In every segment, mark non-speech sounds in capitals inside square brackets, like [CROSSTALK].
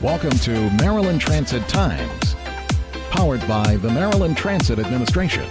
Welcome to Maryland Transit Times, powered by the Maryland Transit Administration.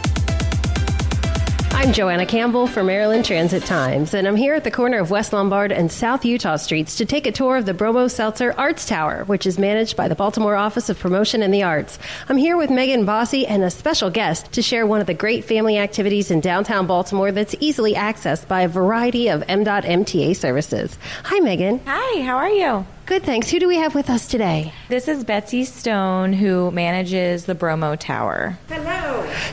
I'm Joanna Campbell for Maryland Transit Times, and I'm here at the corner of West Lombard and South Utah Streets to take a tour of the Bromo Seltzer Arts Tower, which is managed by the Baltimore Office of Promotion and the Arts. I'm here with Megan Bossy and a special guest to share one of the great family activities in downtown Baltimore that's easily accessed by a variety of MDOT MTA services. Hi, Megan. Hi, how are you? Good, thanks. Who do we have with us today? This is Betsy Stone, who manages the Bromo Tower. Hello.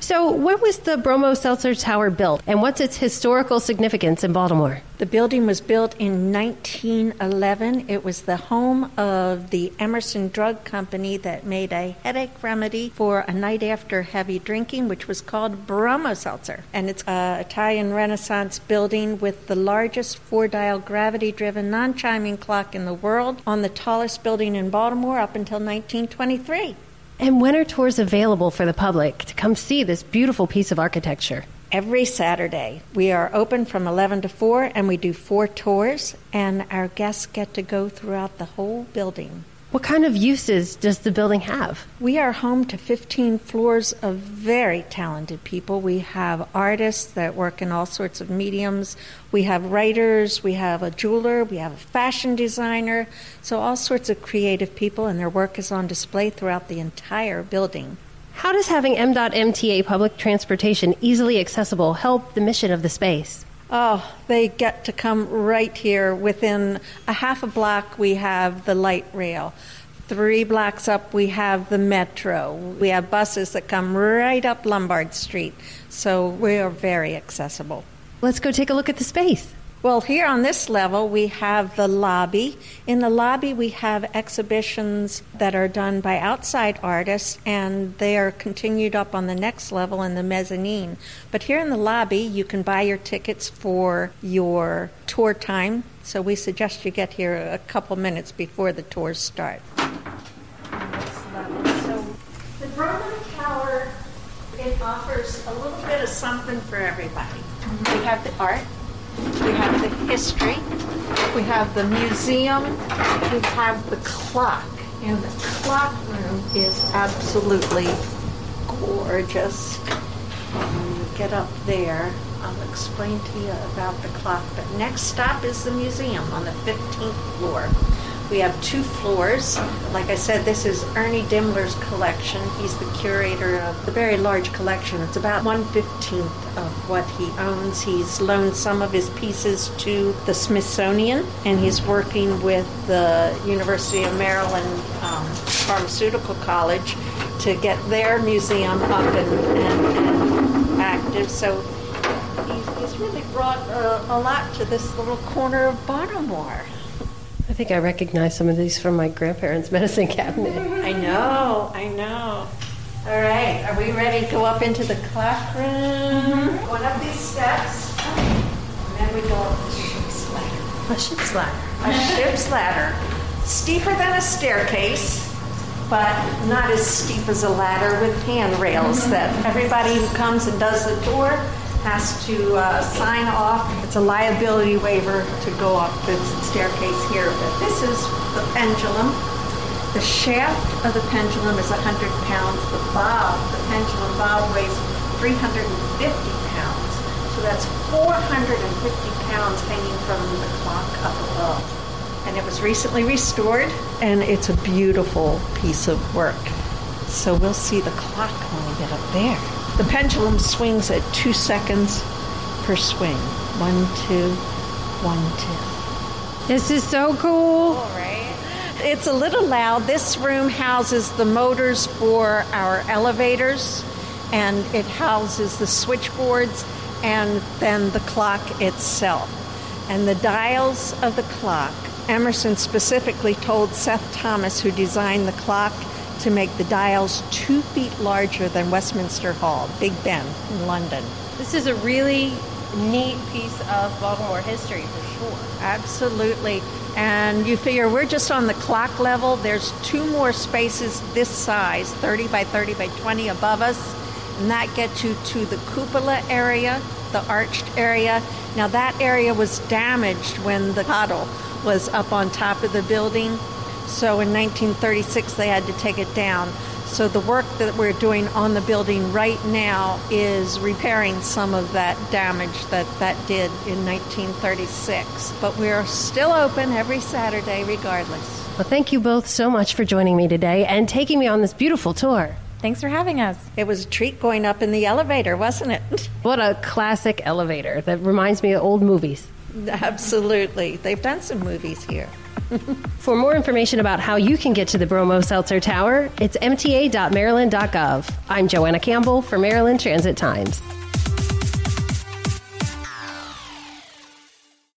So, when was the Bromo Seltzer Tower built, and what's its historical significance in Baltimore? The building was built in 1911. It was the home of the Emerson Drug Company that made a headache remedy for a night after heavy drinking, which was called Bromo Seltzer. And it's an Italian Renaissance building with the largest four dial gravity driven non chiming clock in the world on the tallest building in Baltimore up until 1923. And when are tours available for the public to come see this beautiful piece of architecture? Every Saturday. We are open from 11 to 4 and we do four tours, and our guests get to go throughout the whole building. What kind of uses does the building have? We are home to 15 floors of very talented people. We have artists that work in all sorts of mediums. We have writers, we have a jeweler, we have a fashion designer. So, all sorts of creative people, and their work is on display throughout the entire building. How does having MDOT MTA public transportation easily accessible help the mission of the space? Oh, they get to come right here. Within a half a block, we have the light rail. Three blocks up, we have the metro. We have buses that come right up Lombard Street. So we are very accessible. Let's go take a look at the space. Well, here on this level, we have the lobby. In the lobby, we have exhibitions that are done by outside artists, and they are continued up on the next level in the mezzanine. But here in the lobby, you can buy your tickets for your tour time. So we suggest you get here a couple minutes before the tours start. So the Tower, offers a little bit of something for everybody. We have the art, we have the history, we have the museum, we have the clock. And the clock room is absolutely gorgeous. You get up there, I'll explain to you about the clock. But next stop is the museum on the 15th floor. We have two floors. Like I said, this is Ernie Dimmler's collection. He's the curator of the very large collection. It's about 115th of what he owns. He's loaned some of his pieces to the Smithsonian, and he's working with the University of Maryland um, Pharmaceutical College to get their museum up and, and, and active. So he's, really brought uh, a lot to this little corner of Baltimore. I think I recognize some of these from my grandparents' [LAUGHS] medicine cabinet. I know, I know. All right, are we ready to go up into the clock room? Mm-hmm. Going up these steps, and then we go up the ship's ladder. A ship's ladder. A ship's ladder. Steeper than a staircase, but not as steep as a ladder with handrails that everybody who comes and does the tour has to uh, sign off. It's a liability waiver to go up the staircase here. But this is the pendulum. The shaft of the pendulum is 100 pounds. The bob, the pendulum bob, weighs 350 pounds. So that's 450 pounds hanging from the clock up above. And it was recently restored, and it's a beautiful piece of work. So we'll see the clock when we get up there. The pendulum swings at two seconds per swing. One, two, one, two. This is so cool. It's a little loud. This room houses the motors for our elevators, and it houses the switchboards and then the clock itself. And the dials of the clock, Emerson specifically told Seth Thomas, who designed the clock, to make the dials two feet larger than Westminster Hall, Big Ben in London. This is a really neat piece of Baltimore history for sure. Absolutely. And you figure we're just on the clock level. There's two more spaces this size, 30 by 30 by 20 above us. And that gets you to the cupola area, the arched area. Now, that area was damaged when the coddle was up on top of the building. So in 1936, they had to take it down. So the work that we're doing on the building right now is repairing some of that damage that that did in 1936. But we're still open every Saturday regardless. Well, thank you both so much for joining me today and taking me on this beautiful tour. Thanks for having us. It was a treat going up in the elevator, wasn't it? [LAUGHS] What a classic elevator that reminds me of old movies. Absolutely. They've done some movies here. For more information about how you can get to the Bromo Seltzer Tower, it's mta.maryland.gov. I'm Joanna Campbell for Maryland Transit Times.